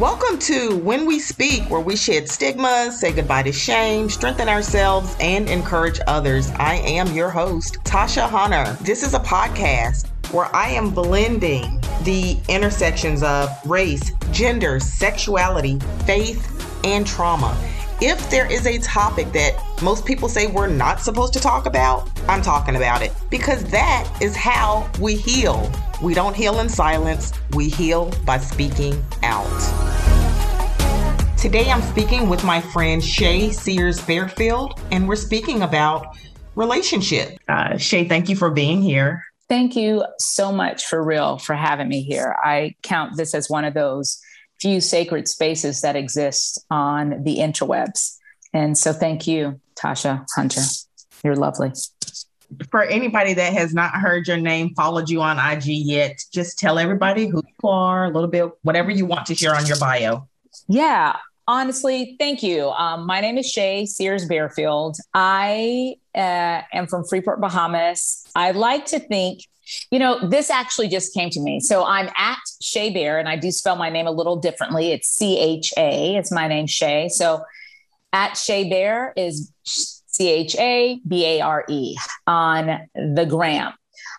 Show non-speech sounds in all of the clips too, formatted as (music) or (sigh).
Welcome to When We Speak, where we shed stigmas, say goodbye to shame, strengthen ourselves, and encourage others. I am your host, Tasha Hunter. This is a podcast where I am blending the intersections of race, gender, sexuality, faith, and trauma. If there is a topic that most people say we're not supposed to talk about, I'm talking about it because that is how we heal. We don't heal in silence, we heal by speaking out. Today I'm speaking with my friend Shay Sears Fairfield, and we're speaking about relationship. Uh, Shay, thank you for being here. Thank you so much for real for having me here. I count this as one of those few sacred spaces that exist on the interwebs. And so thank you, Tasha Hunter. You're lovely for anybody that has not heard your name, followed you on IG yet, just tell everybody who you are, a little bit, whatever you want to share on your bio. Yeah, honestly, thank you. Um, my name is Shay Sears Bearfield. I uh, am from Freeport, Bahamas. I like to think, you know, this actually just came to me. So I'm at Shay Bear, and I do spell my name a little differently. It's C H A. It's my name, Shay. So at Shay Bear is C H A B A R E on the gram.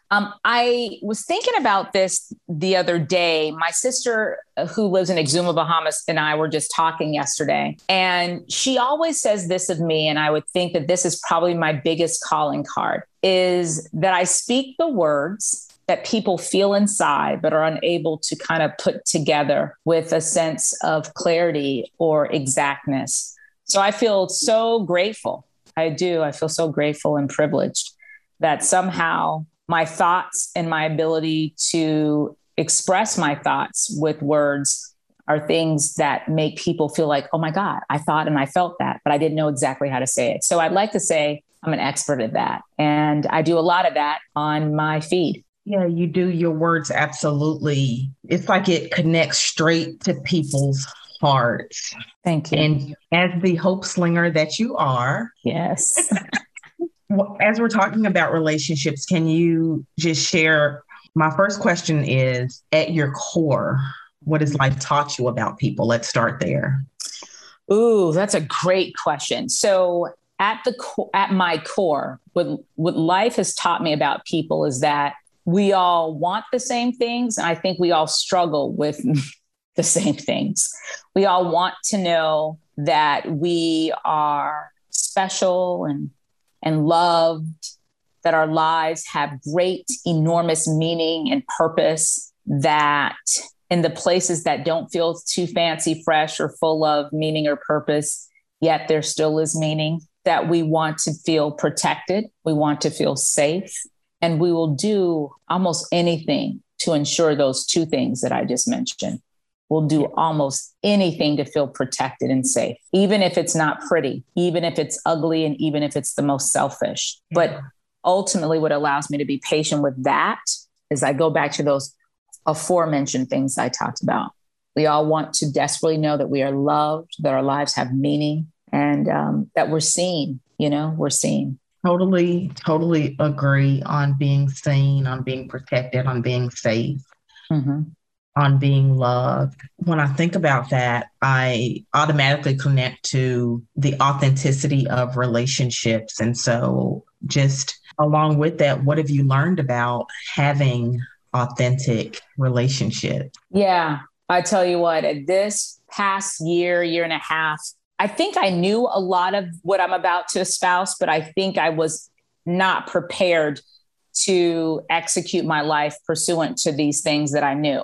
Um, I was thinking about this the other day. My sister, uh, who lives in Exuma, Bahamas, and I were just talking yesterday. And she always says this of me, and I would think that this is probably my biggest calling card is that I speak the words that people feel inside but are unable to kind of put together with a sense of clarity or exactness. So I feel so grateful I do. I feel so grateful and privileged that somehow my thoughts and my ability to express my thoughts with words are things that make people feel like, oh my God, I thought and I felt that, but I didn't know exactly how to say it. So I'd like to say I'm an expert at that. And I do a lot of that on my feed. Yeah, you do your words absolutely. It's like it connects straight to people's hearts. Thank you. And as the hope slinger that you are, yes. (laughs) as we're talking about relationships, can you just share? My first question is at your core, what has life taught you about people? Let's start there. Ooh, that's a great question. So, at the co- at my core, what what life has taught me about people is that we all want the same things, and I think we all struggle with the same things. We all want to know that we are special and and loved, that our lives have great, enormous meaning and purpose, that in the places that don't feel too fancy, fresh, or full of meaning or purpose, yet there still is meaning, that we want to feel protected, we want to feel safe, and we will do almost anything to ensure those two things that I just mentioned will do almost anything to feel protected and safe, even if it's not pretty, even if it's ugly, and even if it's the most selfish. But ultimately, what allows me to be patient with that is I go back to those aforementioned things I talked about. We all want to desperately know that we are loved, that our lives have meaning, and um, that we're seen. You know, we're seen. Totally, totally agree on being seen, on being protected, on being safe. Mm-hmm on being loved. When I think about that, I automatically connect to the authenticity of relationships. And so, just along with that, what have you learned about having authentic relationships? Yeah, I tell you what, this past year, year and a half, I think I knew a lot of what I'm about to espouse, but I think I was not prepared to execute my life pursuant to these things that I knew.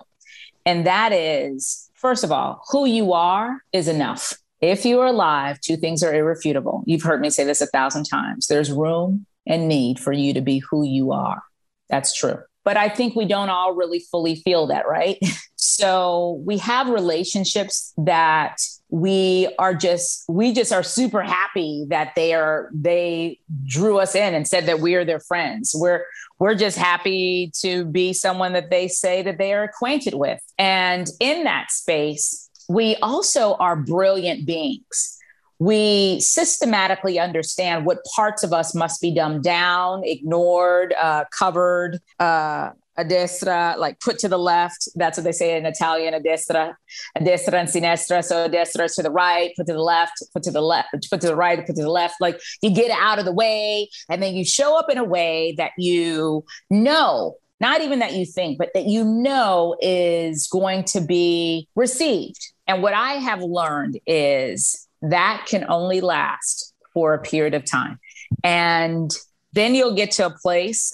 And that is, first of all, who you are is enough. If you are alive, two things are irrefutable. You've heard me say this a thousand times. There's room and need for you to be who you are. That's true. But I think we don't all really fully feel that, right? (laughs) so we have relationships that we are just we just are super happy that they are they drew us in and said that we are their friends. We're we're just happy to be someone that they say that they are acquainted with. And in that space we also are brilliant beings we systematically understand what parts of us must be dumbed down ignored uh, covered uh, a destra, like put to the left. That's what they say in Italian, a destra, a destra and sinistra. So a destra to the right, put to the left, put to the left, put to the right, put to the left. Like you get out of the way and then you show up in a way that you know, not even that you think, but that you know is going to be received. And what I have learned is that can only last for a period of time. And then you'll get to a place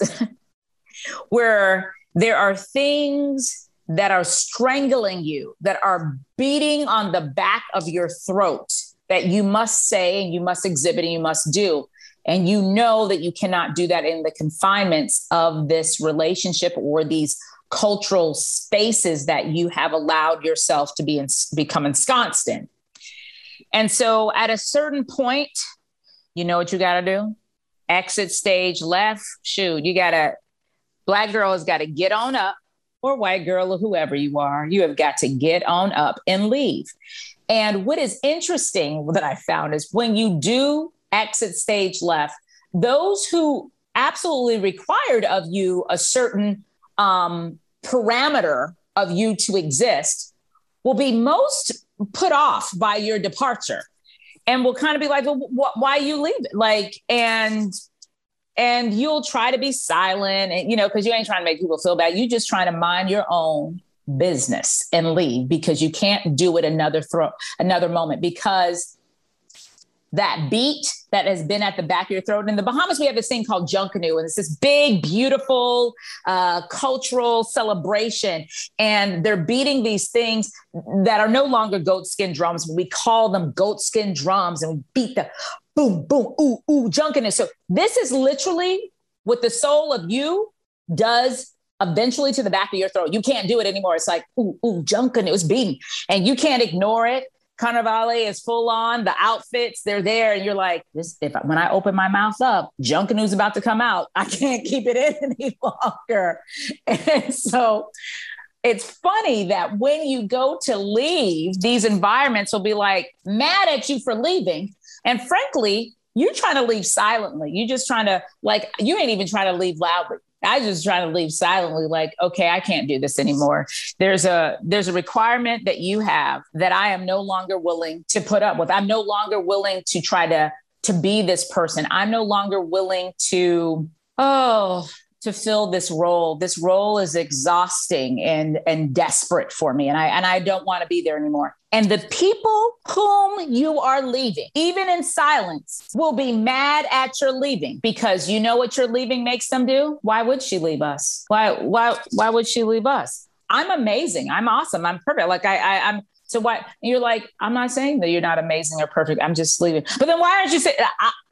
(laughs) where there are things that are strangling you, that are beating on the back of your throat that you must say and you must exhibit and you must do. And you know that you cannot do that in the confinements of this relationship or these cultural spaces that you have allowed yourself to be in, become ensconced in. And so at a certain point, you know what you got to do? Exit stage left. Shoot, you got to Black girl has got to get on up, or white girl, or whoever you are. You have got to get on up and leave. And what is interesting (laughs) that I found is when you do exit stage left, those who absolutely required of you a certain um, parameter of you to exist will be most put off by your departure and will kind of be like, well, wh- why you leave? Like, and and you'll try to be silent and you know because you ain't trying to make people feel bad you just trying to mind your own business and leave because you can't do it another throw another moment because that beat that has been at the back of your throat. In the Bahamas, we have this thing called Junkanoo, and it's this big, beautiful uh, cultural celebration. And they're beating these things that are no longer goat skin drums. We call them goat skin drums, and we beat the boom, boom, ooh, ooh, junking it. So this is literally what the soul of you does eventually to the back of your throat. You can't do it anymore. It's like, ooh, ooh, Junkanoo, it was beating. And you can't ignore it. Carnivale is full on. The outfits, they're there, and you're like, this. If when I open my mouth up, Junkanoo's about to come out. I (laughs) can't keep it in any (laughs) longer. And so, it's funny that when you go to leave, these environments will be like mad at you for leaving, and frankly, you're trying to leave silently. You're just trying to, like, you ain't even trying to leave loudly. I just trying to leave silently, like, okay, I can't do this anymore. There's a there's a requirement that you have that I am no longer willing to put up with. I'm no longer willing to try to to be this person. I'm no longer willing to, oh, to fill this role. This role is exhausting and and desperate for me and I and I don't want to be there anymore. And the people whom you are leaving, even in silence, will be mad at your leaving because you know what your leaving makes them do? Why would she leave us? Why why why would she leave us? I'm amazing. I'm awesome. I'm perfect. Like I, I I'm so why you're like, I'm not saying that you're not amazing or perfect. I'm just leaving. But then why aren't you saying?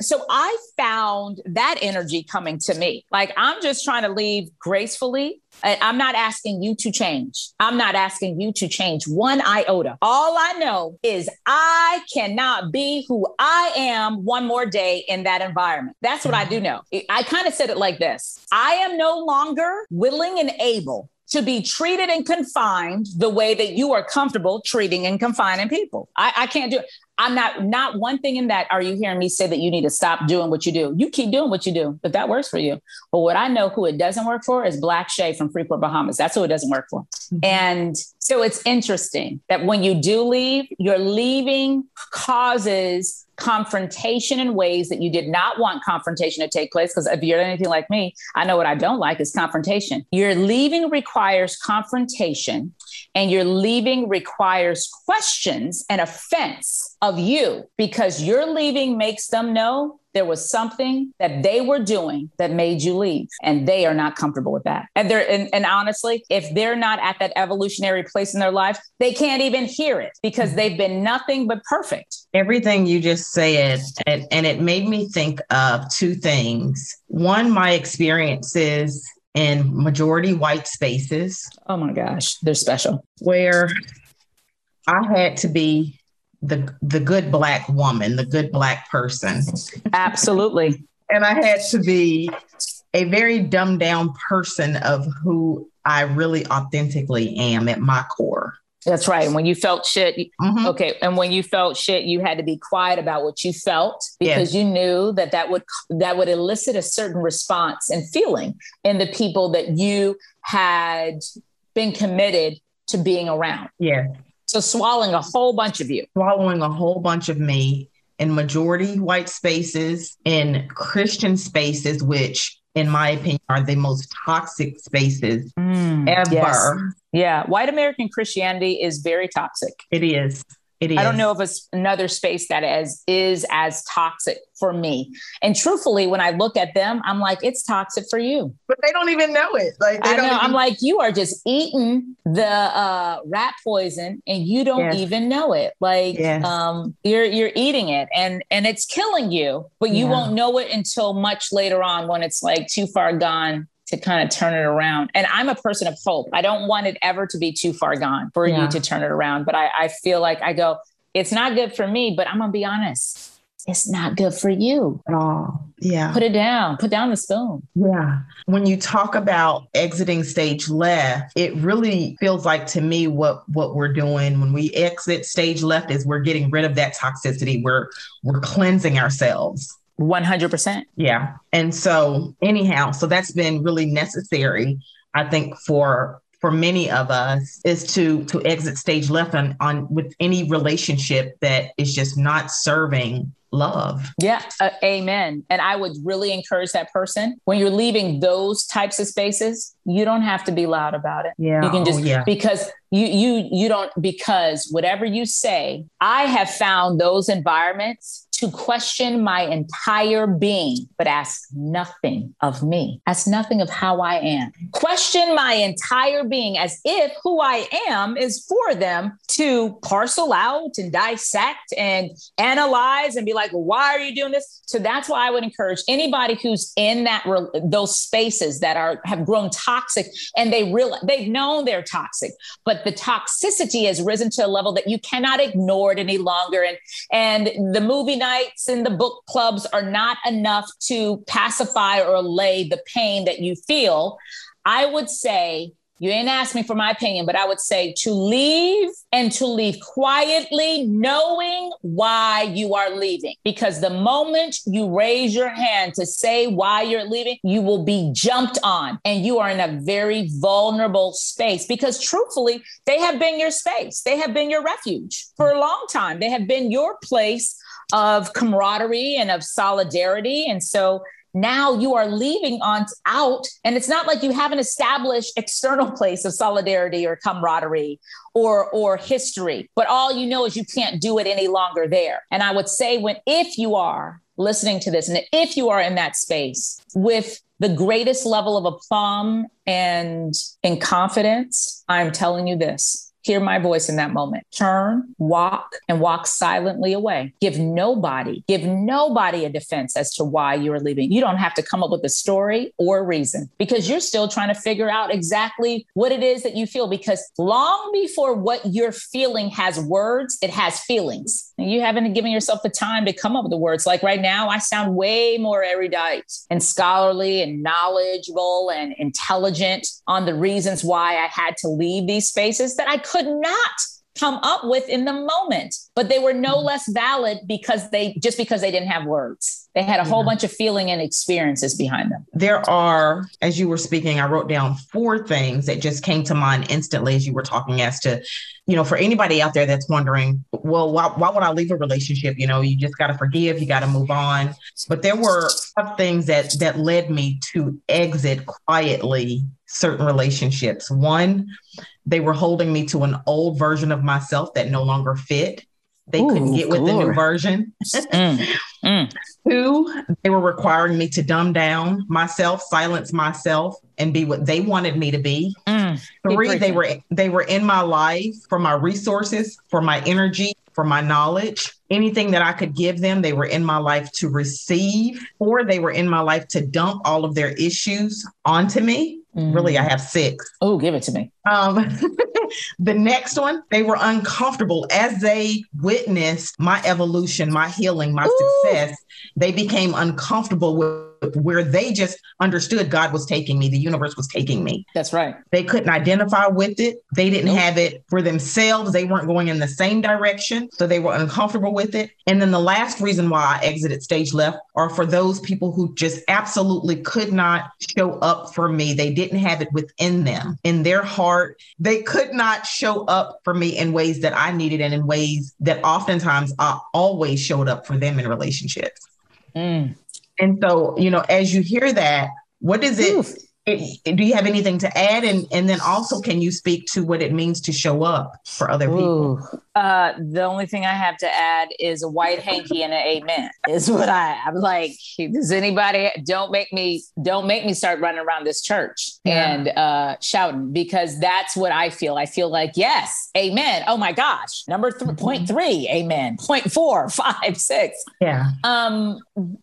So I found that energy coming to me. Like I'm just trying to leave gracefully. I'm not asking you to change. I'm not asking you to change one iota. All I know is I cannot be who I am one more day in that environment. That's what I mm-hmm. do know. I kind of said it like this I am no longer willing and able to be treated and confined the way that you are comfortable treating and confining people. I, I, can't do it. I'm not not one thing in that are you hearing me say that you need to stop doing what you do. You keep doing what you do if that works for you. But what I know who it doesn't work for is Black Shay from Freeport, Bahamas. That's who it doesn't work for. Mm-hmm. And so it's interesting that when you do leave, your leaving causes confrontation in ways that you did not want confrontation to take place. Because if you're anything like me, I know what I don't like is confrontation. Your leaving requires confrontation, and your leaving requires questions and offense of you because your leaving makes them know there was something that they were doing that made you leave and they are not comfortable with that. And they're and, and, honestly if they're not at that evolutionary place in their life they can't even hear it because they've been nothing but perfect. Everything you just said and, and it made me think of two things. One my experiences in majority white spaces oh my gosh they're special where i had to be the the good black woman, the good black person. Absolutely. and I had to be a very dumbed down person of who I really authentically am at my core. That's right. And when you felt shit, mm-hmm. okay. And when you felt shit, you had to be quiet about what you felt because you knew that that would that would elicit a certain response and feeling in the people that you had been committed to being around. Yeah. So swallowing a whole bunch of you. Swallowing a whole bunch of me in majority white spaces, in Christian spaces, which in my opinion, are the most toxic spaces mm, ever. Yes. Yeah. White American Christianity is very toxic. It is. It is. I don't know if it's another space that is is as toxic for me. And truthfully, when I look at them, I'm like, it's toxic for you. But they don't even know it. Like I know. Even... I'm like, you are just eating the uh, rat poison, and you don't yes. even know it. Like yes. um, you're you're eating it, and and it's killing you, but you yeah. won't know it until much later on when it's like too far gone to kind of turn it around. And I'm a person of hope. I don't want it ever to be too far gone for yeah. you to turn it around. But I, I feel like I go, it's not good for me, but I'm going to be honest. It's not good for you at all. Yeah. Put it down. Put down the spoon. Yeah. When you talk about exiting stage left, it really feels like to me what what we're doing when we exit stage left is we're getting rid of that toxicity. We're we're cleansing ourselves 100%. Yeah. And so, anyhow, so that's been really necessary, I think, for for many of us is to to exit stage left on on with any relationship that is just not serving love. Yeah, uh, amen. And I would really encourage that person when you're leaving those types of spaces, you don't have to be loud about it. Yeah. You can just oh, yeah. because you you you don't because whatever you say, I have found those environments to question my entire being, but ask nothing of me, ask nothing of how I am. Question my entire being as if who I am is for them to parcel out and dissect and analyze and be like, why are you doing this? So that's why I would encourage anybody who's in that those spaces that are have grown toxic and they real they've known they're toxic, but the toxicity has risen to a level that you cannot ignore it any longer. And and the movie nights in the book clubs are not enough to pacify or allay the pain that you feel. I would say you didn't ask me for my opinion, but I would say to leave and to leave quietly, knowing why you are leaving. Because the moment you raise your hand to say why you're leaving, you will be jumped on and you are in a very vulnerable space. Because truthfully, they have been your space, they have been your refuge for a long time. They have been your place of camaraderie and of solidarity. And so now you are leaving on out and it's not like you have an established external (laughs) place of solidarity or camaraderie or or history but all you know is you can't do it any longer there and i would say when if you are listening to this and if you are in that space with the greatest level of aplomb and in confidence i'm telling you this hear my voice in that moment. Turn, walk, and walk silently away. Give nobody, give nobody a defense as to why you are leaving. You don't have to come up with a story or reason because you're still trying to figure out exactly what it is that you feel. Because long before what you're feeling has words, it has feelings. And you haven't given yourself the time to come up with the words. Like right now, I sound way more erudite and scholarly and knowledgeable and intelligent on the reasons why I had to leave these spaces that I could not come up with in the moment but they were no mm-hmm. less valid because they just because they didn't have words. They had a whole bunch of feeling and experiences behind them. There are as you were speaking i wrote down four things that just came to mind instantly as you were talking as to you know for anybody out there that's wondering well why, why would i leave a relationship? You know you just got to forgive you got to move on. But there were things that that led me to exit quietly certain relationships one they were holding me to an old version of myself that no longer fit. They Ooh, couldn't get with glory. the new version. mm, mm. Two, they were requiring me to dumb down myself, silence myself, and be what they wanted me to be. Mm, Three, they were they were in my life for my resources, for my energy, for my knowledge. Anything that I could give them, they were in my life to receive, or they were in my life to dump all of their issues onto me. Mm. Really, I have six. Oh, give it to me. Um, (laughs) the next one, they were uncomfortable as they witnessed my evolution, my healing, my Ooh. success. They became uncomfortable with where they just understood God was taking me, the universe was taking me. That's right. They couldn't identify with it. They didn't nope. have it for themselves. They weren't going in the same direction. So they were uncomfortable with it. And then the last reason why I exited stage left are for those people who just absolutely could not show up for me. They didn't have it within them, in their heart. They could not show up for me in ways that I needed and in ways that oftentimes I always showed up for them in relationships. Mm. And so, you know, as you hear that, what does it, Oof. It, do you have anything to add? And, and then also, can you speak to what it means to show up for other people? Uh, the only thing I have to add is a white hanky and an amen is what I, I'm like, does anybody, don't make me, don't make me start running around this church yeah. and uh, shouting because that's what I feel. I feel like, yes, amen. Oh my gosh. Number th- mm-hmm. point three, amen. Point four, (laughs) five, six. Yeah. Um,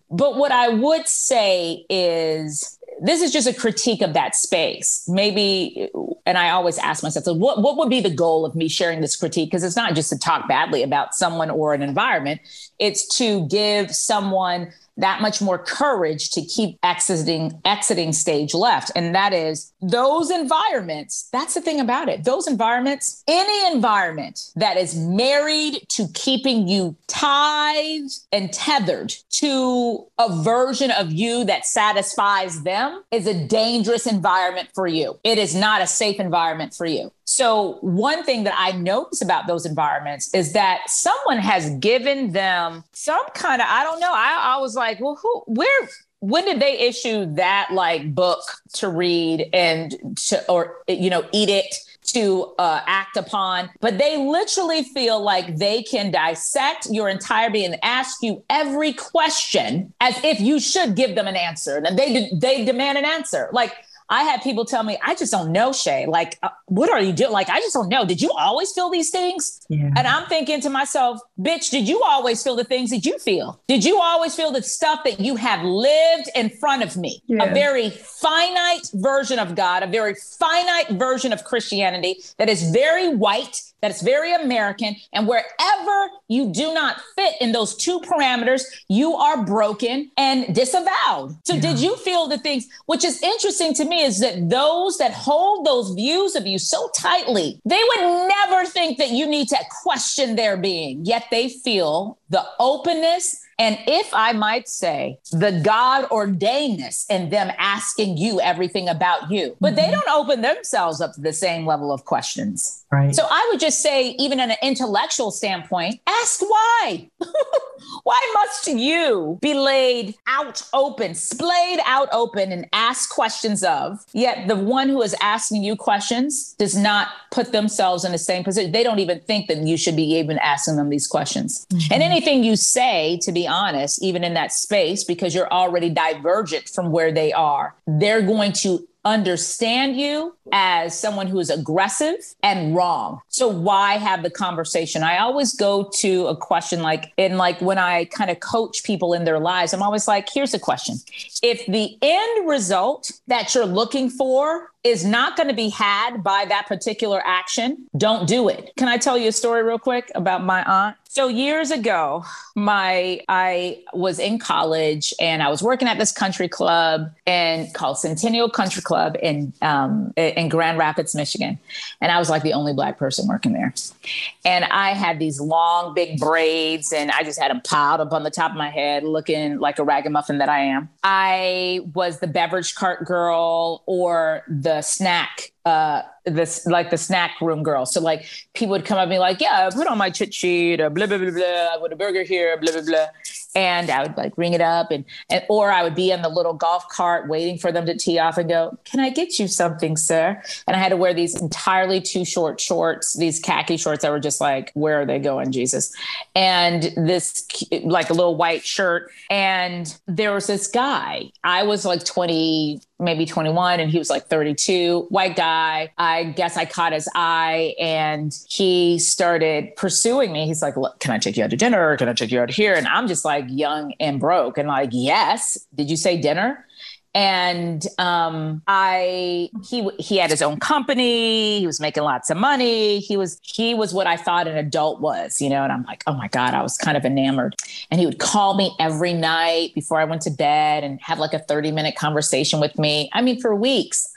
but what I would say is, this is just a critique of that space. Maybe, and I always ask myself, so what, what would be the goal of me sharing this critique? Because it's not just to talk badly about someone or an environment, it's to give someone that much more courage to keep exiting exiting stage left. And that is those environments that's the thing about it. Those environments any environment that is married to keeping you tied and tethered to a version of you that satisfies them is a dangerous environment for you. It is not a safe environment for you so, one thing that I notice about those environments is that someone has given them some kind of, I don't know, I, I was like, well, who, where, when did they issue that like book to read and to, or, you know, eat it? to uh, act upon, but they literally feel like they can dissect your entire being and ask you every question as if you should give them an answer. And they they demand an answer. Like I had people tell me, I just don't know, Shay. Like, uh, what are you doing? Like, I just don't know. Did you always feel these things? Yeah. And I'm thinking to myself, bitch, did you always feel the things that you feel? Did you always feel the stuff that you have lived in front of me? Yeah. A very finite version of God, a very finite version of Christianity that is very white that it's very American. And wherever you do not fit in those two parameters, you are broken and disavowed. So, yeah. did you feel the things, which is interesting to me, is that those that hold those views of you so tightly, they would never think that you need to question their being, yet they feel the openness and if I might say, the God ordainedness in them asking you everything about you, but mm-hmm. they don't open themselves up to the same level of questions. Right. So I would just say, even in an intellectual standpoint, ask why. (laughs) why must you be laid out open, splayed out open, and ask questions of? Yet the one who is asking you questions does not put themselves in the same position. They don't even think that you should be even asking them these questions. Mm-hmm. And anything you say, to be honest, even in that space, because you're already divergent from where they are, they're going to understand you as someone who is aggressive and wrong. So why have the conversation? I always go to a question like in like when I kind of coach people in their lives, I'm always like, here's a question. If the end result that you're looking for is not going to be had by that particular action, don't do it. Can I tell you a story real quick about my aunt? So years ago, my I was in college and I was working at this country club and called Centennial Country Club in um, in Grand Rapids, Michigan, and I was like the only black person working there. And I had these long, big braids, and I just had them piled up on the top of my head, looking like a ragamuffin that I am. I was the beverage cart girl or the snack uh this like the snack room girl. So like people would come up and be like, yeah, I put on my chit sheet or blah blah blah blah. I want a burger here, blah blah blah. And I would like ring it up and, and or I would be in the little golf cart waiting for them to tee off and go, Can I get you something, sir? And I had to wear these entirely too short shorts, these khaki shorts that were just like, Where are they going, Jesus? And this like a little white shirt. And there was this guy. I was like 20, maybe 21 and he was like 32 white guy i guess i caught his eye and he started pursuing me he's like can i take you out to dinner can i take you out here and i'm just like young and broke and like yes did you say dinner And um, I he he had his own company. He was making lots of money. He was he was what I thought an adult was, you know. And I'm like, oh my god, I was kind of enamored. And he would call me every night before I went to bed and have like a 30 minute conversation with me. I mean, for weeks.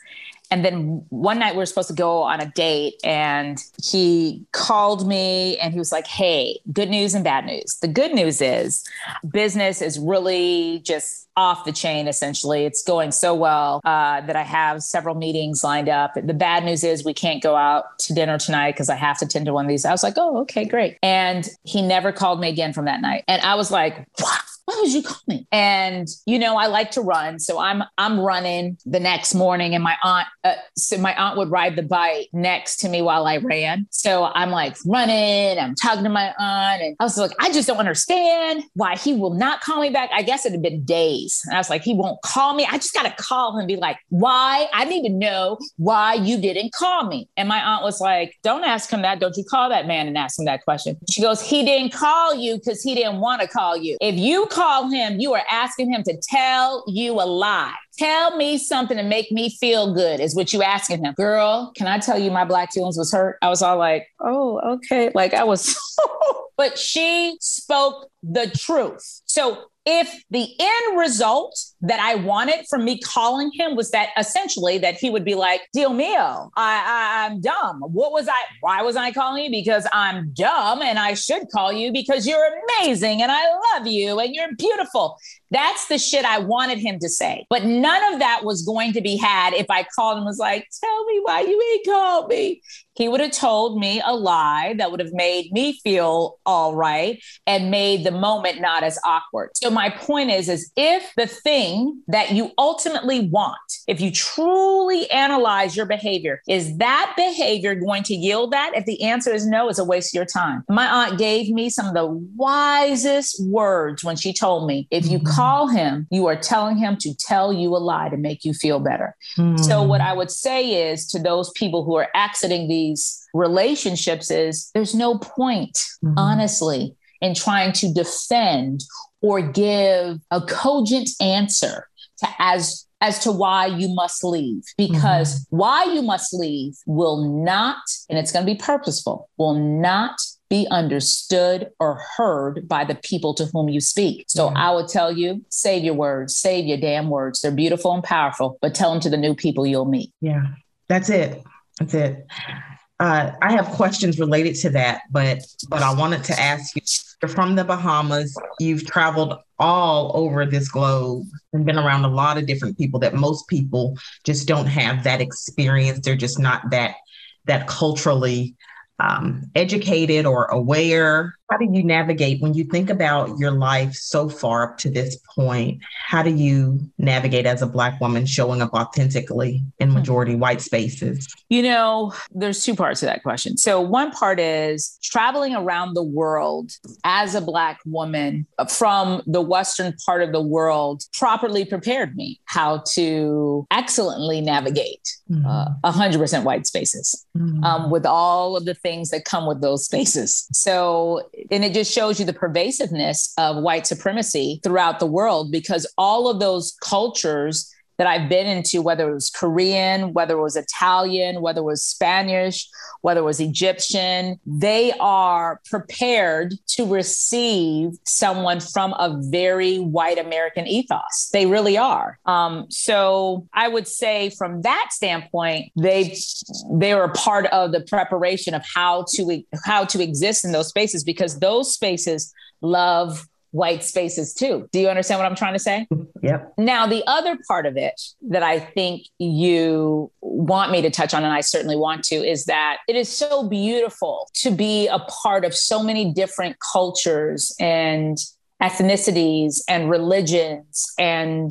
And then one night we were supposed to go on a date and he called me and he was like, Hey, good news and bad news. The good news is business is really just off the chain, essentially. It's going so well uh, that I have several meetings lined up. The bad news is we can't go out to dinner tonight because I have to tend to one of these. I was like, Oh, okay, great. And he never called me again from that night. And I was like, What? Why would you call me? And you know, I like to run, so I'm I'm running the next morning, and my aunt, uh, so my aunt would ride the bike next to me while I ran. So I'm like running, I'm talking to my aunt, and I was like, I just don't understand why he will not call me back. I guess it had been days, and I was like, he won't call me. I just got to call him and be like, why? I need to know why you didn't call me. And my aunt was like, don't ask him that. Don't you call that man and ask him that question. She goes, he didn't call you because he didn't want to call you. If you call him, you are asking him to tell you a lie. Tell me something to make me feel good, is what you asking him. Girl, can I tell you my black feelings was hurt? I was all like, oh, okay. Like I was, (laughs) but she spoke the truth. So if the end result that I wanted from me calling him was that essentially that he would be like, Deal mio, I, I, I'm dumb. What was I? Why was I calling you? Because I'm dumb and I should call you because you're amazing and I love you and you're beautiful. That's the shit I wanted him to say. But none of that was going to be had if I called and was like, Tell me why you ain't called me. He would have told me a lie that would have made me feel all right and made the moment not as awkward. So my point is is if the thing that you ultimately want, if you truly analyze your behavior, is that behavior going to yield that? If the answer is no, it's a waste of your time. My aunt gave me some of the wisest words when she told me, if you mm-hmm. call him, you are telling him to tell you a lie to make you feel better. Mm-hmm. So what I would say is to those people who are exiting these relationships is there's no point, mm-hmm. honestly, in trying to defend or give a cogent answer to as as to why you must leave because mm-hmm. why you must leave will not and it's going to be purposeful will not be understood or heard by the people to whom you speak. So I would tell you, save your words, save your damn words. They're beautiful and powerful, but tell them to the new people you'll meet. Yeah, that's it. That's it. Uh, I have questions related to that, but but I wanted to ask you. You're from the Bahamas. You've traveled all over this globe and been around a lot of different people that most people just don't have that experience. They're just not that that culturally um, educated or aware how do you navigate when you think about your life so far up to this point? How do you navigate as a Black woman showing up authentically in hmm. majority white spaces? You know, there's two parts to that question. So, one part is traveling around the world as a Black woman from the Western part of the world properly prepared me how to excellently navigate mm-hmm. uh, 100% white spaces mm-hmm. um, with all of the things that come with those spaces. So, and it just shows you the pervasiveness of white supremacy throughout the world because all of those cultures that I've been into, whether it was Korean, whether it was Italian, whether it was Spanish, whether it was Egyptian, they are prepared to receive someone from a very white American ethos. They really are. Um, so I would say, from that standpoint, they they were a part of the preparation of how to how to exist in those spaces because those spaces love white spaces too. Do you understand what I'm trying to say? (laughs) Yep. Now, the other part of it that I think you want me to touch on, and I certainly want to, is that it is so beautiful to be a part of so many different cultures and ethnicities and religions and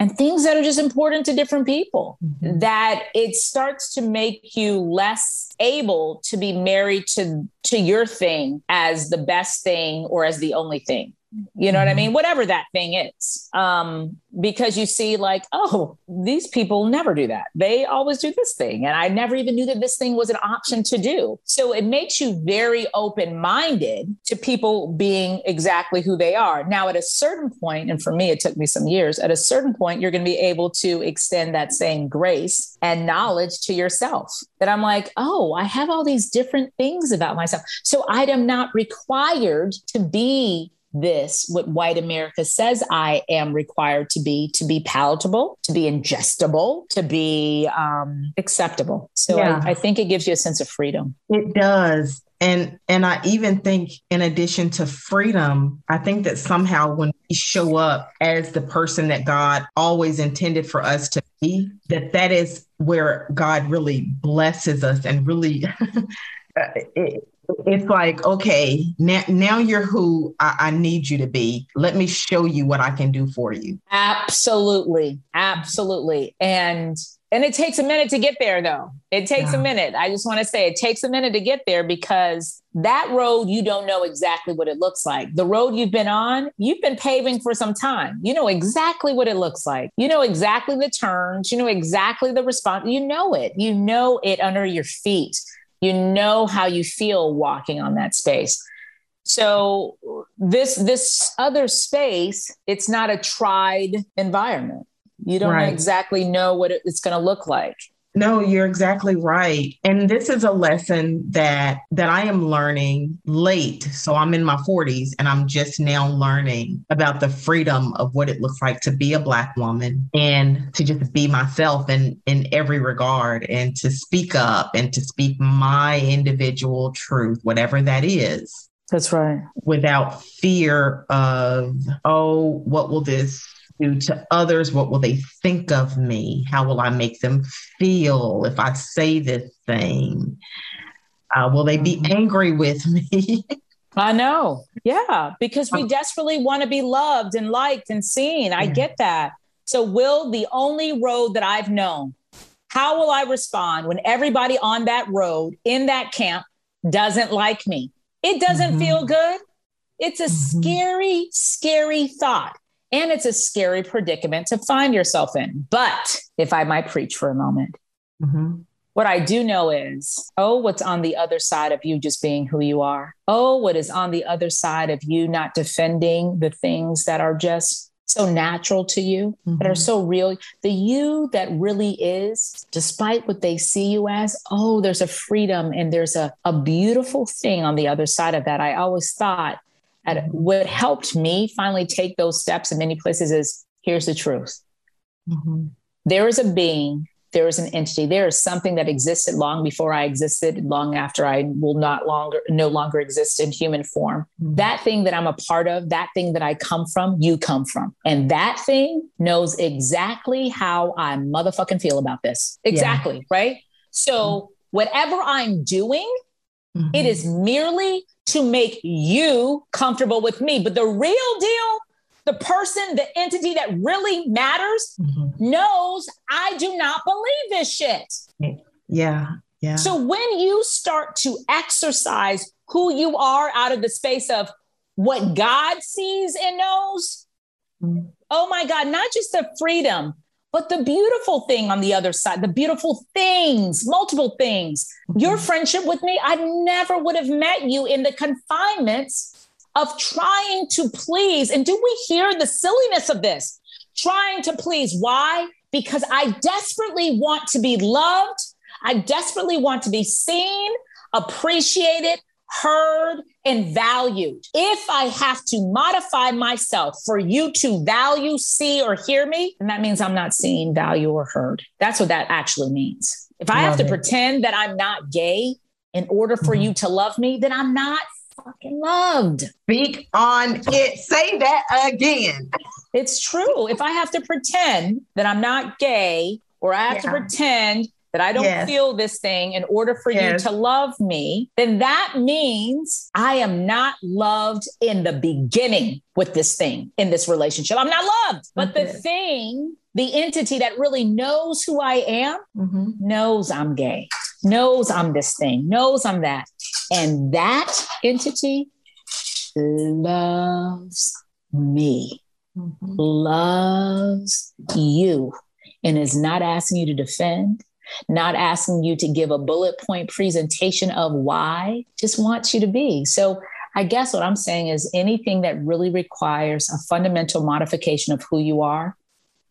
and things that are just important to different people mm-hmm. that it starts to make you less able to be married to to your thing as the best thing or as the only thing you know mm-hmm. what I mm-hmm. mean? Whatever that thing is. Um, because you see, like, oh, these people never do that. They always do this thing. And I never even knew that this thing was an option to do. So it makes you very open minded to people being exactly who they are. Now, at a certain point, and for me, it took me some years, at a certain point, you're going to be able to extend that same grace and knowledge to yourself. That I'm like, oh, I have all these different things about myself. So I am not required to be this, what white America says I am required to be, to be palatable, to be ingestible, to be um, acceptable. So yeah. I, I think it gives you a sense of freedom. It does and and i even think in addition to freedom i think that somehow when we show up as the person that god always intended for us to be that that is where god really blesses us and really (laughs) it, it's like, okay, now, now you're who I, I, need you to be. Let me show you what I can do for you. Absolutely. Absolutely. And and it takes a minute to get there though. It takes yeah. a minute. I just want to say it takes a minute to get there because that road you don't know exactly what it looks like. The road you've been on, you've been paving for some time. You know exactly what it looks like. You know exactly the turns, you know exactly the response. You know it. You know it under your feet you know how you feel walking on that space. So this this other space it's not a tried environment. You don't right. exactly know what it's going to look like no, you're exactly right. And this is a lesson that that I am learning late. So I'm in my 40s and I'm just now learning about the freedom of what it looks like to be a black woman and to just be myself in in every regard and to speak up and to speak my individual truth, whatever that is. That's right. Without fear of, oh, what will this do to others? What will they think of me? How will I make them feel if I say this thing? Uh, will they be mm-hmm. angry with me? (laughs) I know. Yeah, because we desperately want to be loved and liked and seen. I get that. So, will the only road that I've known, how will I respond when everybody on that road in that camp doesn't like me? It doesn't mm-hmm. feel good. It's a mm-hmm. scary, scary thought. And it's a scary predicament to find yourself in. But if I might preach for a moment, mm-hmm. what I do know is oh, what's on the other side of you just being who you are? Oh, what is on the other side of you not defending the things that are just so natural to you, mm-hmm. that are mm-hmm. so real. The you that really is, despite what they see you as, oh, there's a freedom and there's a, a beautiful thing on the other side of that. I always thought and what helped me finally take those steps in many places is here's the truth. Mm-hmm. There is a being, there is an entity, there is something that existed long before I existed, long after I will not longer no longer exist in human form. Mm-hmm. That thing that I'm a part of, that thing that I come from, you come from. And that thing knows exactly how I motherfucking feel about this. Exactly, yeah. right? So mm-hmm. whatever I'm doing, Mm-hmm. It is merely to make you comfortable with me. But the real deal, the person, the entity that really matters mm-hmm. knows I do not believe this shit. Yeah. Yeah. So when you start to exercise who you are out of the space of what God sees and knows, mm-hmm. oh my God, not just the freedom, but the beautiful thing on the other side, the beautiful things, multiple things, mm-hmm. your friendship with me, I never would have met you in the confinements of trying to please. And do we hear the silliness of this? Trying to please. Why? Because I desperately want to be loved. I desperately want to be seen, appreciated, heard, and valued. If I have to modify myself for you to value, see, or hear me, then that means I'm not seen, value, or heard. That's what that actually means. If I love have to it. pretend that I'm not gay in order for mm-hmm. you to love me, then I'm not fucking loved. Speak on it. Say that again. It's true. if I have to pretend that I'm not gay or I have yeah. to pretend that I don't yes. feel this thing in order for yes. you to love me, then that means I am not loved in the beginning with this thing in this relationship. I'm not loved. But okay. the thing, the entity that really knows who I am, mm-hmm. knows I'm gay, knows I'm this thing, knows I'm that. And that entity loves me, mm-hmm. loves you, and is not asking you to defend, not asking you to give a bullet point presentation of why, just wants you to be. So I guess what I'm saying is anything that really requires a fundamental modification of who you are,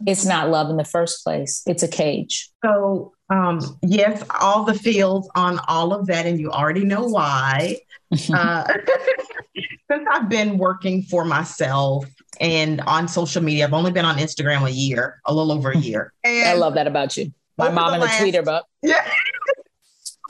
it's not love in the first place. It's a cage. So, um, yes, all the fields on all of that, and you already know why. (laughs) uh, (laughs) since I've been working for myself and on social media, I've only been on Instagram a year, a little over a year. And I love that about you. My mom and a tweeter, but yeah.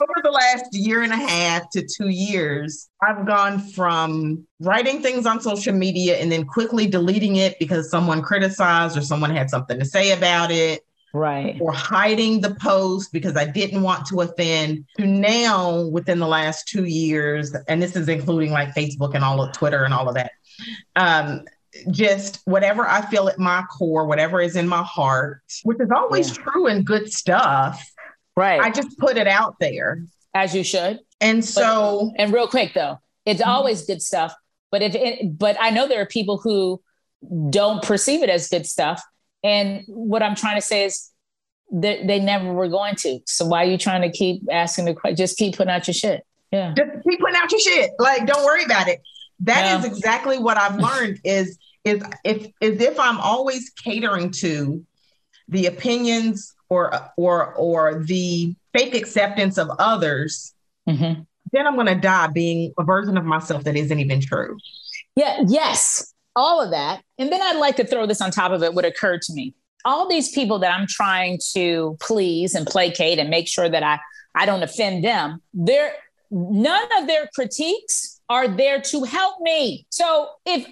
over the last year and a half to two years, I've gone from writing things on social media and then quickly deleting it because someone criticized or someone had something to say about it. Right. Or hiding the post because I didn't want to offend to now within the last two years, and this is including like Facebook and all of Twitter and all of that. Um, just whatever I feel at my core, whatever is in my heart, which is always yeah. true and good stuff. Right. I just put it out there. As you should. And so but, and real quick though, it's mm-hmm. always good stuff. But if it, but I know there are people who don't perceive it as good stuff. And what I'm trying to say is that they never were going to. So why are you trying to keep asking the question? Just keep putting out your shit. Yeah. Just keep putting out your shit. Like, don't worry about it. That yeah. is exactly what I've learned is is if is if I'm always catering to the opinions or or or the fake acceptance of others, mm-hmm. then I'm going to die being a version of myself that isn't even true. Yeah. Yes. All of that, and then I'd like to throw this on top of it. What occurred to me: all these people that I'm trying to please and placate and make sure that I I don't offend them. They're none of their critiques are there to help me. So if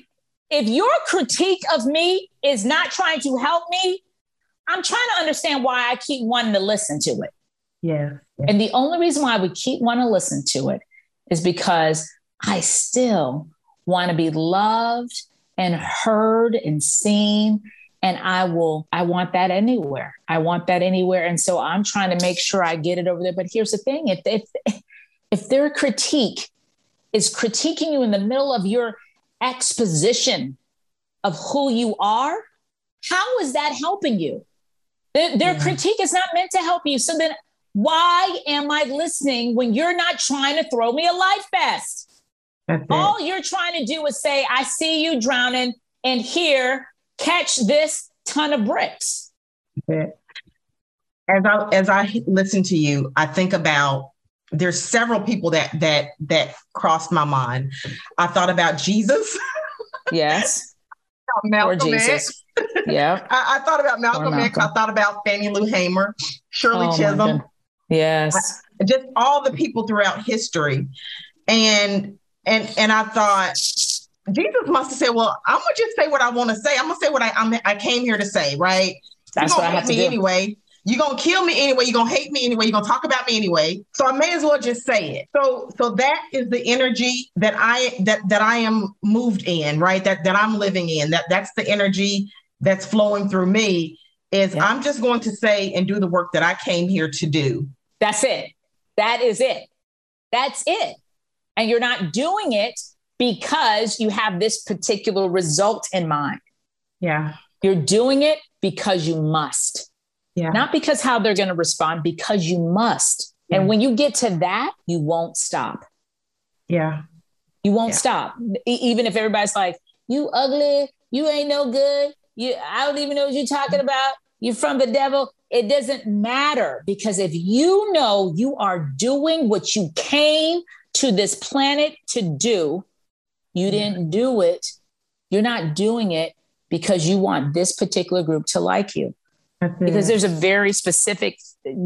if your critique of me is not trying to help me, I'm trying to understand why I keep wanting to listen to it. Yeah. And the only reason why we keep wanting to listen to it is because I still want to be loved and heard and seen. And I will, I want that anywhere. I want that anywhere. And so I'm trying to make sure I get it over there. But here's the thing if, if, if their critique is critiquing you in the middle of your exposition of who you are, how is that helping you? Their, their yeah. critique is not meant to help you. So then, why am I listening when you're not trying to throw me a life vest? All you're trying to do is say, I see you drowning, and here, catch this ton of bricks. As I as I listen to you, I think about there's several people that that that crossed my mind. I thought about Jesus. Yes. (laughs) Or Jesus. Yeah. (laughs) I, I, thought about Malcolm, Malcolm X. I thought about Fannie Lou Hamer, Shirley oh, Chisholm. Yes. I, just all the people throughout history. And and and I thought Jesus must have said, "Well, I'm gonna just say what I want to say. I'm gonna say what I I'm, i came here to say, right? That's what I have to do anyway. You're gonna kill me anyway. You're gonna hate me anyway. You're gonna talk about me anyway. So I may as well just say it. So so that is the energy that I that that I am moved in, right? That that I'm living in. That that's the energy that's flowing through me. Is yeah. I'm just going to say and do the work that I came here to do. That's it. That is it. That's it. And you're not doing it because you have this particular result in mind. Yeah. You're doing it because you must. Yeah. Not because how they're going to respond, because you must. Yeah. And when you get to that, you won't stop. Yeah. You won't yeah. stop. E- even if everybody's like, you ugly, you ain't no good, you I don't even know what you're talking about. You're from the devil. It doesn't matter because if you know you are doing what you came to this planet to do, you didn't do it. You're not doing it because you want this particular group to like you because there's a very specific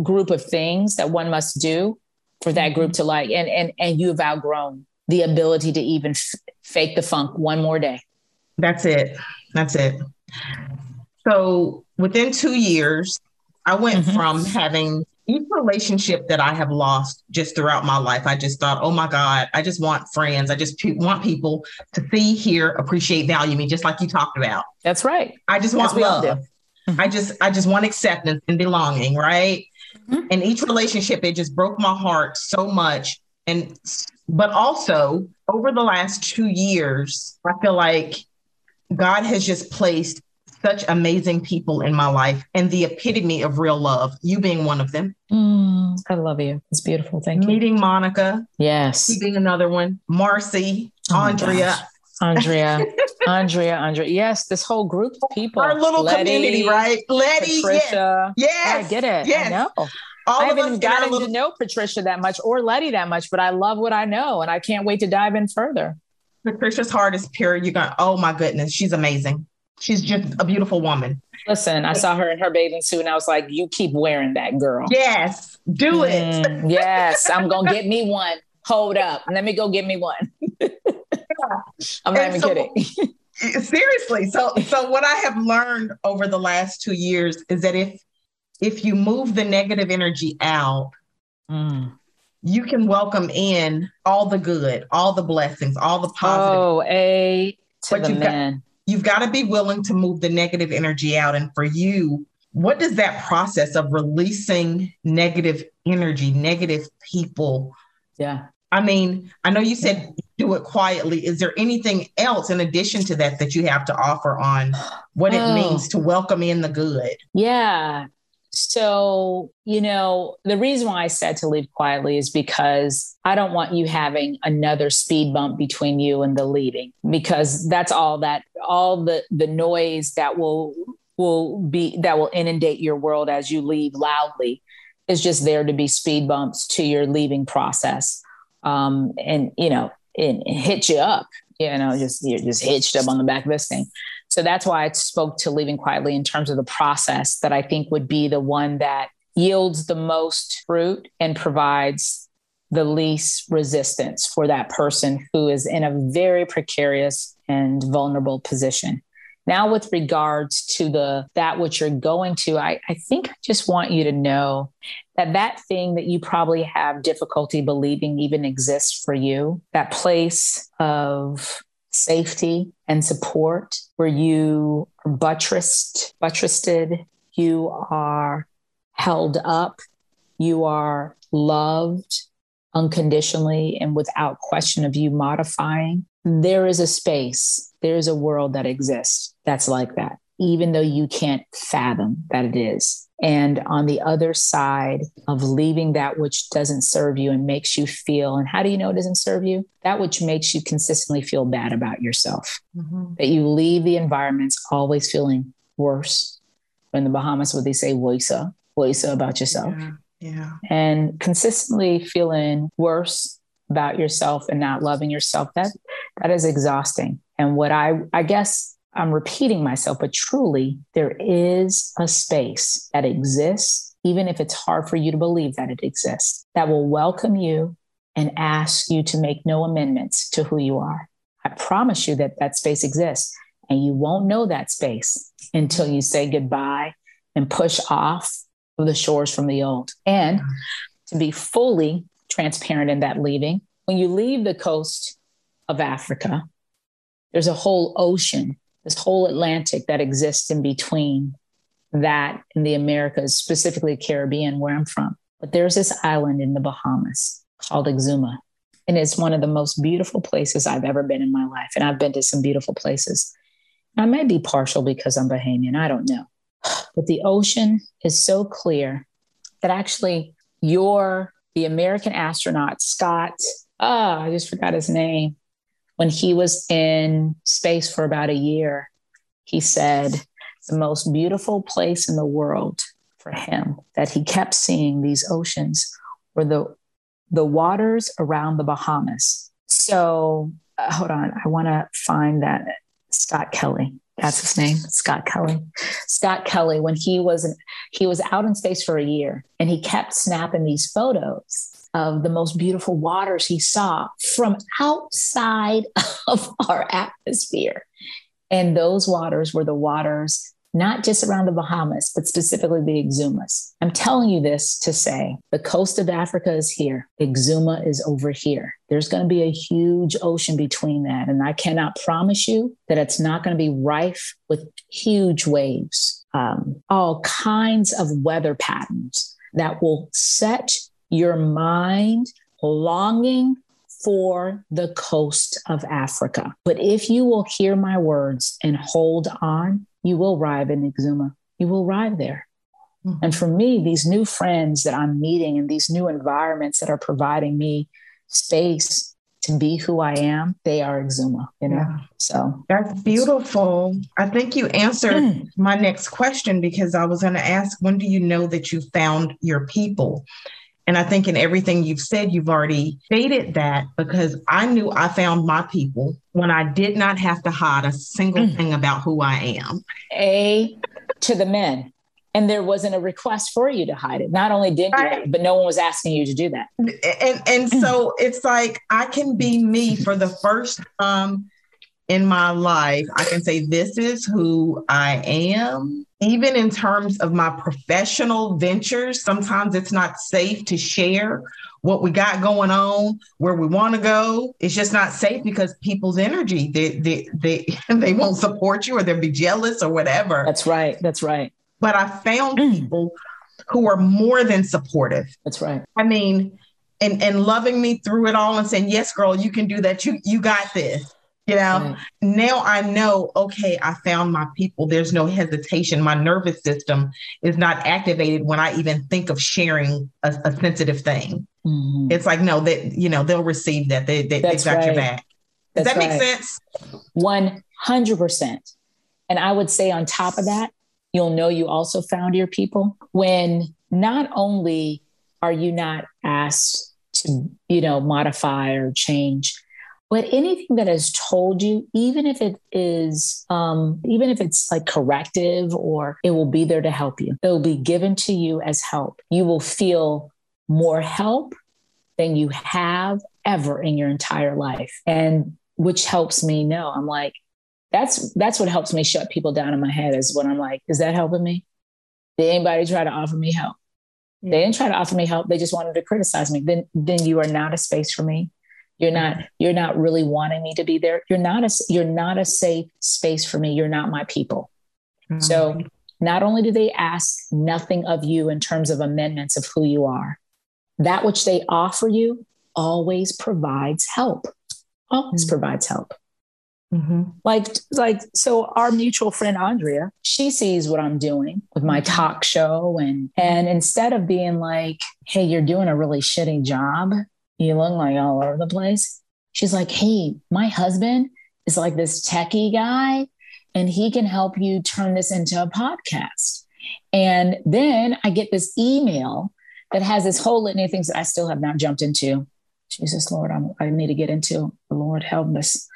group of things that one must do for that group to like and and and you've outgrown the ability to even f- fake the funk one more day. That's it. That's it. So within two years i went mm-hmm. from having each relationship that i have lost just throughout my life. I just thought oh my god i just want friends. I just pe- want people to see hear appreciate value me just like you talked about. That's right. I just want love Mm-hmm. I just I just want acceptance and belonging, right? Mm-hmm. And each relationship, it just broke my heart so much. And but also over the last two years, I feel like God has just placed such amazing people in my life and the epitome of real love, you being one of them. Mm, I love you. It's beautiful. Thank you. Meeting Monica. Yes. being another one. Marcy, oh Andrea. Andrea, (laughs) Andrea, Andrea. Yes, this whole group of people. Our little Letty, community, right? Letty, Patricia. Yes. yes. I get it. Yes. I know. All I haven't even gotten little... to know Patricia that much or Letty that much, but I love what I know and I can't wait to dive in further. Patricia's heart is pure. You're going, oh my goodness, she's amazing. She's just a beautiful woman. Listen, I saw her in her bathing suit and I was like, you keep wearing that girl. Yes, do it. Mm, yes, I'm going (laughs) to get me one. Hold up. Let me go get me one. (laughs) I'm not even so, kidding. (laughs) seriously. So so what I have learned over the last 2 years is that if if you move the negative energy out, mm. you can welcome in all the good, all the blessings, all the positive. Oh, a to but the man. you've got to be willing to move the negative energy out. And for you, what does that process of releasing negative energy, negative people? Yeah. I mean, I know you said do it quietly. Is there anything else in addition to that that you have to offer on what it oh. means to welcome in the good? Yeah. So, you know, the reason why I said to leave quietly is because I don't want you having another speed bump between you and the leaving because that's all that all the the noise that will will be that will inundate your world as you leave loudly is just there to be speed bumps to your leaving process. Um, and you know, and hit you up, you know, just you're just hitched up on the back of this thing. So that's why I spoke to leaving quietly in terms of the process that I think would be the one that yields the most fruit and provides the least resistance for that person who is in a very precarious and vulnerable position. Now, with regards to the that which you're going to, I, I think I just want you to know that that thing that you probably have difficulty believing even exists for you, that place of safety and support where you are buttressed, buttressed, you are held up, you are loved unconditionally and without question of you modifying. There is a space, there is a world that exists that's like that, even though you can't fathom that it is. And on the other side of leaving that which doesn't serve you and makes you feel, and how do you know it doesn't serve you? That which makes you consistently feel bad about yourself. Mm-hmm. That you leave the environments always feeling worse. In the Bahamas, would they say woisa, woisa about yourself? Yeah. yeah. And consistently feeling worse about yourself and not loving yourself, that that is exhausting. And what I I guess I'm repeating myself, but truly, there is a space that exists, even if it's hard for you to believe that it exists, that will welcome you and ask you to make no amendments to who you are. I promise you that that space exists, and you won't know that space until you say goodbye and push off of the shores from the old. And to be fully transparent in that leaving, when you leave the coast of Africa, there's a whole ocean this whole Atlantic that exists in between that and the Americas, specifically Caribbean, where I'm from. But there's this island in the Bahamas called Exuma. And it's one of the most beautiful places I've ever been in my life. And I've been to some beautiful places. I may be partial because I'm Bahamian, I don't know. (sighs) But the ocean is so clear that actually you're the American astronaut, Scott, ah, oh, I just forgot his name when he was in space for about a year, he said the most beautiful place in the world for him that he kept seeing these oceans were the the waters around the Bahamas. So uh, hold on, I want to find that Scott Kelly. That's his name, Scott Kelly. Scott Kelly, when he was he was out in space for a year, and he kept snapping these photos of the most beautiful waters he saw from outside (laughs) of our atmosphere. And those waters were the waters not just around the Bahamas, but specifically the Exumas. I'm telling you this to say the coast of Africa is here, Exuma is over here. There's going to be a huge ocean between that. And I cannot promise you that it's not going to be rife with huge waves, um, all kinds of weather patterns that will set your mind longing for the coast of Africa. But if you will hear my words and hold on, you will arrive in Exuma. You will arrive there. Mm-hmm. And for me, these new friends that I'm meeting and these new environments that are providing me space to be who I am, they are Exuma, you know? Yeah. So that's beautiful. I think you answered mm. my next question because I was going to ask, when do you know that you found your people? And I think in everything you've said, you've already stated that because I knew I found my people when I did not have to hide a single mm. thing about who I am. A to the men and there wasn't a request for you to hide it. Not only did you, but no one was asking you to do that. And and so it's like I can be me for the first time in my life. I can say this is who I am. Even in terms of my professional ventures, sometimes it's not safe to share what we got going on, where we want to go. It's just not safe because people's energy, they they they (laughs) they won't support you or they'll be jealous or whatever. That's right. That's right but I found mm. people who are more than supportive. That's right. I mean, and and loving me through it all and saying, "Yes, girl, you can do that. You you got this." You know, now I know, okay, I found my people. There's no hesitation. My nervous system is not activated when I even think of sharing a, a sensitive thing. Mm-hmm. It's like, no, that, you know, they'll receive that. They, they, have got right. your back. Does That's that make right. sense? 100%. And I would say on top of that, you'll know you also found your people when not only are you not asked to, you know, modify or change, but anything that is told you, even if it is, um, even if it's like corrective or it will be there to help you, it will be given to you as help. You will feel more help than you have ever in your entire life. And which helps me know I'm like, that's that's what helps me shut people down in my head is when I'm like, is that helping me? Did anybody try to offer me help? Yeah. They didn't try to offer me help. They just wanted to criticize me. Then then you are not a space for me. You're not you're not really wanting me to be there. You're not a you're not a safe space for me. You're not my people. Mm-hmm. So not only do they ask nothing of you in terms of amendments of who you are, that which they offer you always provides help. Always mm-hmm. provides help. Mm-hmm. Like, like, so our mutual friend Andrea, she sees what I'm doing with my mm-hmm. talk show, and and instead of being like, "Hey, you're doing a really shitty job. You look like all over the place," she's like, "Hey, my husband is like this techie guy, and he can help you turn this into a podcast." And then I get this email that has this whole litany of things that I still have not jumped into Jesus, Lord, I'm, i need to get into. The Lord, help us.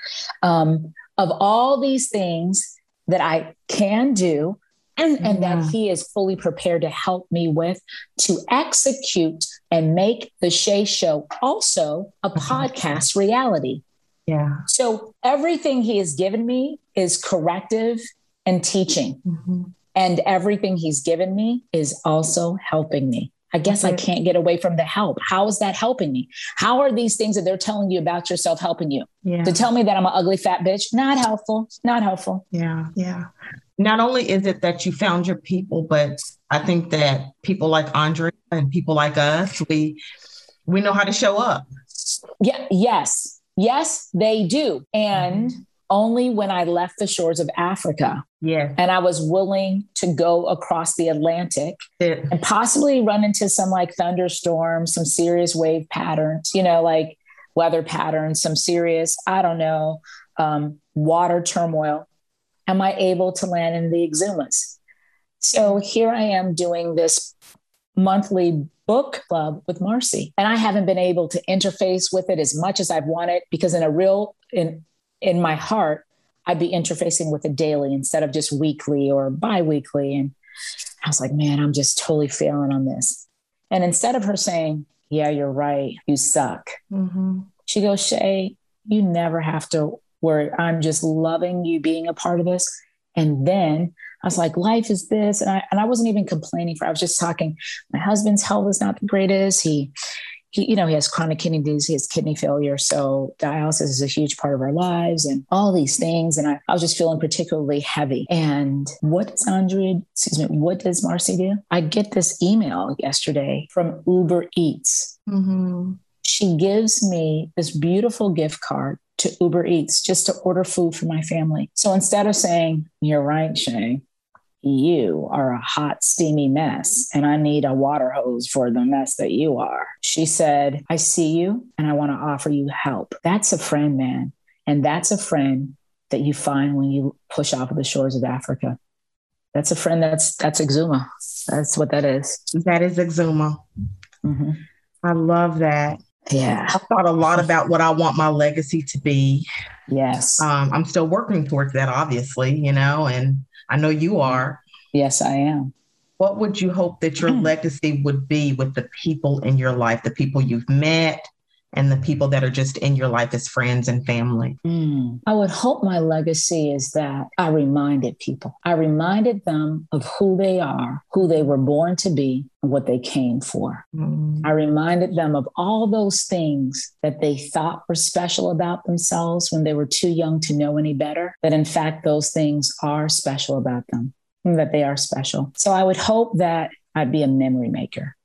Um, of all these things that I can do, and, and that He is fully prepared to help me with to execute and make the Shay Show also a podcast reality. Yeah. So everything He has given me is corrective and teaching. Mm-hmm. And everything He's given me is also helping me. I guess I can't get away from the help. How is that helping me? How are these things that they're telling you about yourself helping you? Yeah. To tell me that I'm an ugly fat bitch, not helpful. Not helpful. Yeah, yeah. Not only is it that you found your people, but I think that people like Andre and people like us, we we know how to show up. Yeah, yes. Yes, they do. And mm-hmm only when I left the shores of Africa. Yeah. And I was willing to go across the Atlantic yeah. and possibly run into some like thunderstorms, some serious wave patterns, you know, like weather patterns, some serious, I don't know, um, water turmoil. Am I able to land in the Exumas? So here I am doing this monthly book club with Marcy. And I haven't been able to interface with it as much as I've wanted because in a real in in my heart, I'd be interfacing with it daily instead of just weekly or bi-weekly. And I was like, man, I'm just totally failing on this. And instead of her saying, yeah, you're right, you suck, mm-hmm. she goes, Shay, you never have to worry. I'm just loving you being a part of this. And then I was like, life is this. And I, and I wasn't even complaining for, I was just talking. My husband's health is not the greatest. He, he, you know, he has chronic kidney disease, he has kidney failure. So dialysis is a huge part of our lives and all these things. And I, I was just feeling particularly heavy. And what does Andre, excuse me, what does Marcy do? I get this email yesterday from Uber Eats. Mm-hmm. she gives me this beautiful gift card to Uber Eats just to order food for my family. So instead of saying, You're right, Shay, you are a hot, steamy mess, and I need a water hose for the mess that you are. She said, I see you and I want to offer you help. That's a friend, man. And that's a friend that you find when you push off of the shores of Africa. That's a friend that's that's Exuma. That's what that is. That is Exuma. Mm-hmm. I love that. Yeah. I've thought a lot about what I want my legacy to be. Yes. Um, I'm still working towards that, obviously, you know, and I know you are. Yes, I am. What would you hope that your mm. legacy would be with the people in your life, the people you've met, and the people that are just in your life as friends and family? Mm. I would hope my legacy is that I reminded people, I reminded them of who they are, who they were born to be, and what they came for. Mm. I reminded them of all those things that they thought were special about themselves when they were too young to know any better, that in fact, those things are special about them, that they are special. So I would hope that I'd be a memory maker.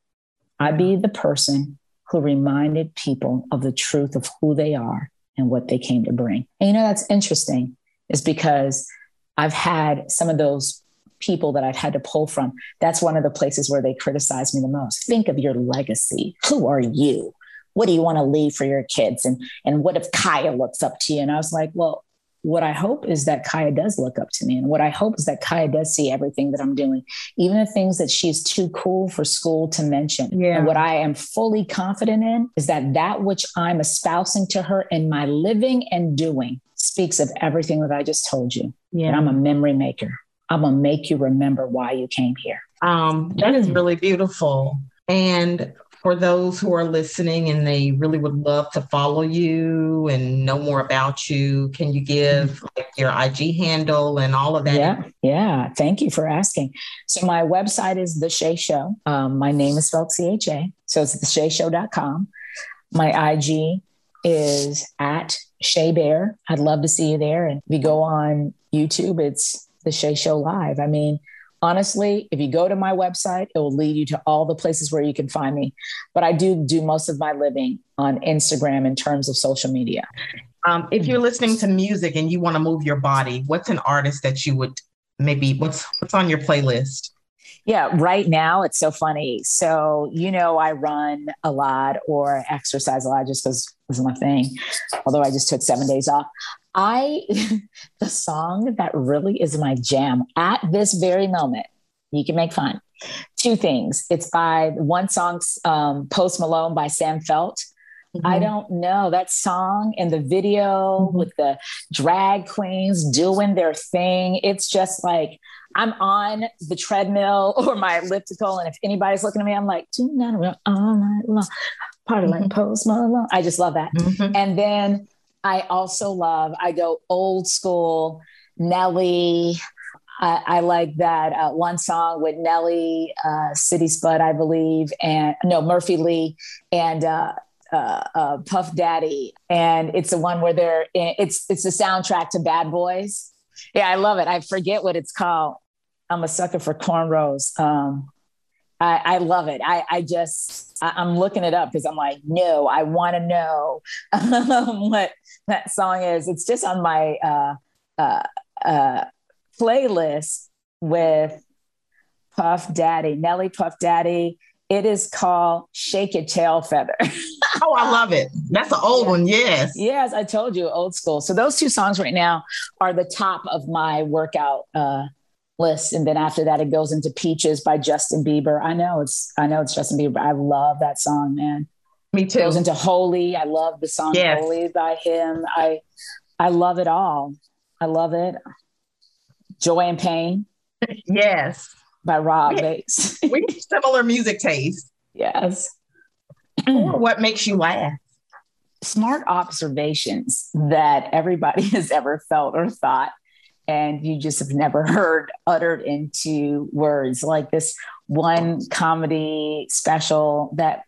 I'd be the person who reminded people of the truth of who they are and what they came to bring. And you know, that's interesting, is because I've had some of those people that I've had to pull from. That's one of the places where they criticize me the most. Think of your legacy. Who are you? What do you want to leave for your kids? And and what if Kaya looks up to you? And I was like, well, what I hope is that Kaya does look up to me. And what I hope is that Kaya does see everything that I'm doing, even the things that she's too cool for school to mention. Yeah. And what I am fully confident in is that that which I'm espousing to her in my living and doing speaks of everything that I just told you. Yeah. And I'm a memory maker. I'm going to make you remember why you came here. Um, that is really beautiful. And for those who are listening and they really would love to follow you and know more about you, can you give mm-hmm. like, your IG handle and all of that? Yeah, yeah. Thank you for asking. So my website is The Shay Show. Um, my name is spelled C H A, so it's theshayshow.com. My IG is at Shay Bear. I'd love to see you there. And if you go on YouTube, it's The Shay Show Live. I mean, honestly, if you go to my website, it will lead you to all the places where you can find me. But I do do most of my living on Instagram in terms of social media. Um, if you're listening to music and you want to move your body, what's an artist that you would maybe what's what's on your playlist? Yeah, right now it's so funny. So, you know, I run a lot or exercise a lot just because is my thing. Although I just took seven days off. I, (laughs) the song that really is my jam at this very moment, you can make fun. Two things. It's by one song, um, Post Malone by Sam Feldt. Mm-hmm. I don't know that song and the video mm-hmm. with the drag queens doing their thing. It's just like I'm on the treadmill (laughs) or my elliptical, and if anybody's looking at me, I'm like, all night long, party mm-hmm. like Post Malone. I just love that. Mm-hmm. And then I also love, I go old school, Nelly. I, I like that uh, one song with Nelly, uh, City Spud, I believe, and no, Murphy Lee and uh, uh, uh, Puff Daddy. And it's the one where they're, in, it's, it's the soundtrack to Bad Boys. Yeah, I love it. I forget what it's called. I'm a sucker for cornrows. Um, I, I, love it. I, I just, I, am looking it up because I'm like, no, I want to know um, (laughs) what that song is. It's just on my uh, uh, uh, playlist with Puff Daddy, Nelly Puff Daddy. It is called Shake Your Tail Feather. (laughs) oh, I love it. That's an old one. Yes. Yes, I told you, old school. So those two songs right now are the top of my workout uh, list and then after that it goes into peaches by justin bieber. I know it's i know it's justin bieber i love that song man. Me too it goes into holy. I love the song yes. holy by him. I i love it all. I love it. Joy and pain. (laughs) Yes. By Rob Base. (laughs) we have similar music taste yes. What makes you laugh? Smart observations that everybody (laughs) has ever felt or thought and you just have never (laughs) heard uttered into words like this one comedy special that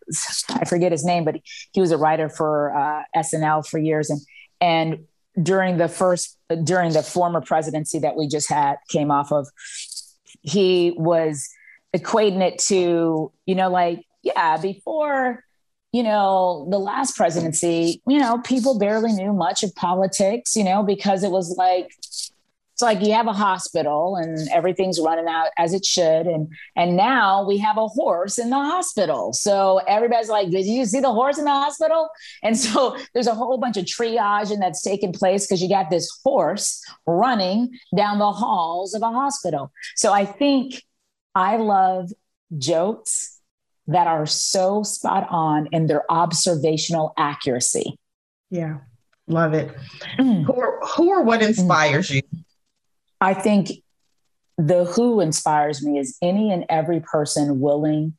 I forget his name, but he was a writer for uh, SNL for years. And, and during the first, during the former presidency that we just had came off of, he was equating it to, you know, like, yeah, before you know, the last presidency, you know, people barely knew much of politics, you know, because it was like it's like you have a hospital and everything's running out as it should and and now we have a horse in the hospital. So everybody's like did you see the horse in the hospital? And (laughs) so there's a whole bunch of triage and that's taking place because you got this horse running down the halls of a hospital. So i think i love jokes that are so spot on in their observational accuracy. Yeah love it. Mm. who, are, who or what inspires mm. you I think the who inspires me is any and every person willing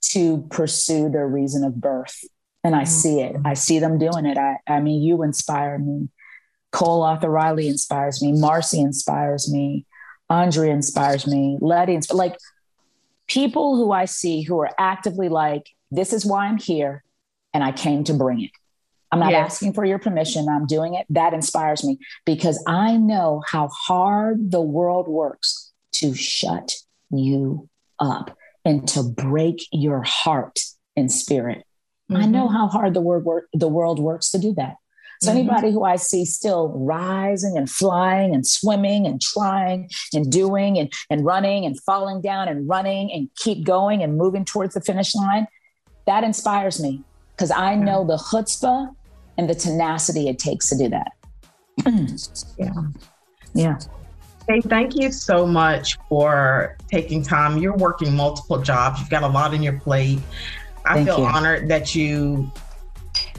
to pursue their reason of birth. And I mm-hmm. see it. I see them doing it. I, I mean, you inspire me. Cole Arthur Riley inspires me. Marcy inspires me. Andre inspires me. Letty, like people who I see who are actively like, this is why I'm here and I came to bring it. I'm not yes. asking for your permission. I'm doing it. That inspires me because I know how hard the world works to shut you up and to break your heart and spirit. Mm-hmm. I know mm-hmm. how hard the word work, the world works to do that. So mm-hmm. anybody who I see still rising and flying and swimming and trying and doing and, and running and falling down and running and keep going and moving towards the finish line, that inspires me because I know the chutzpah and the tenacity it takes to do that. (clears throat) yeah. Yeah. Hey, thank you so much for taking time. You're working multiple jobs. You've got a lot on your plate. I thank feel you. honored that you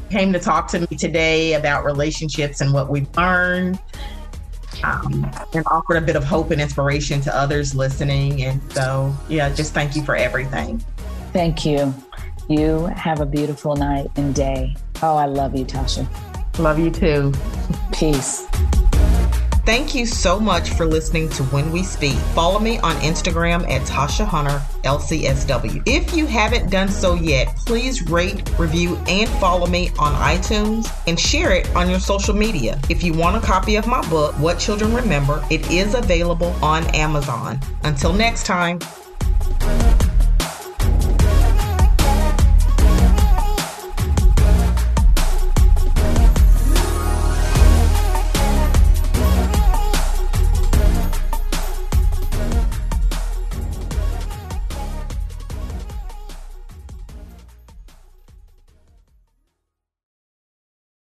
came to talk to me today about relationships and what we've learned. Um, and offered a bit of hope and inspiration to others listening. And so, yeah, just thank you for everything. Thank you. You have a beautiful night and day. Oh, I love you, Tasha. Love you too. Peace. Thank you so much for listening to When We Speak. Follow me on Instagram at Tasha Hunter LCSW. If you haven't done so yet, please rate, review, and follow me on iTunes and share it on your social media. If you want a copy of my book, What Children Remember, it is available on Amazon. Until next time.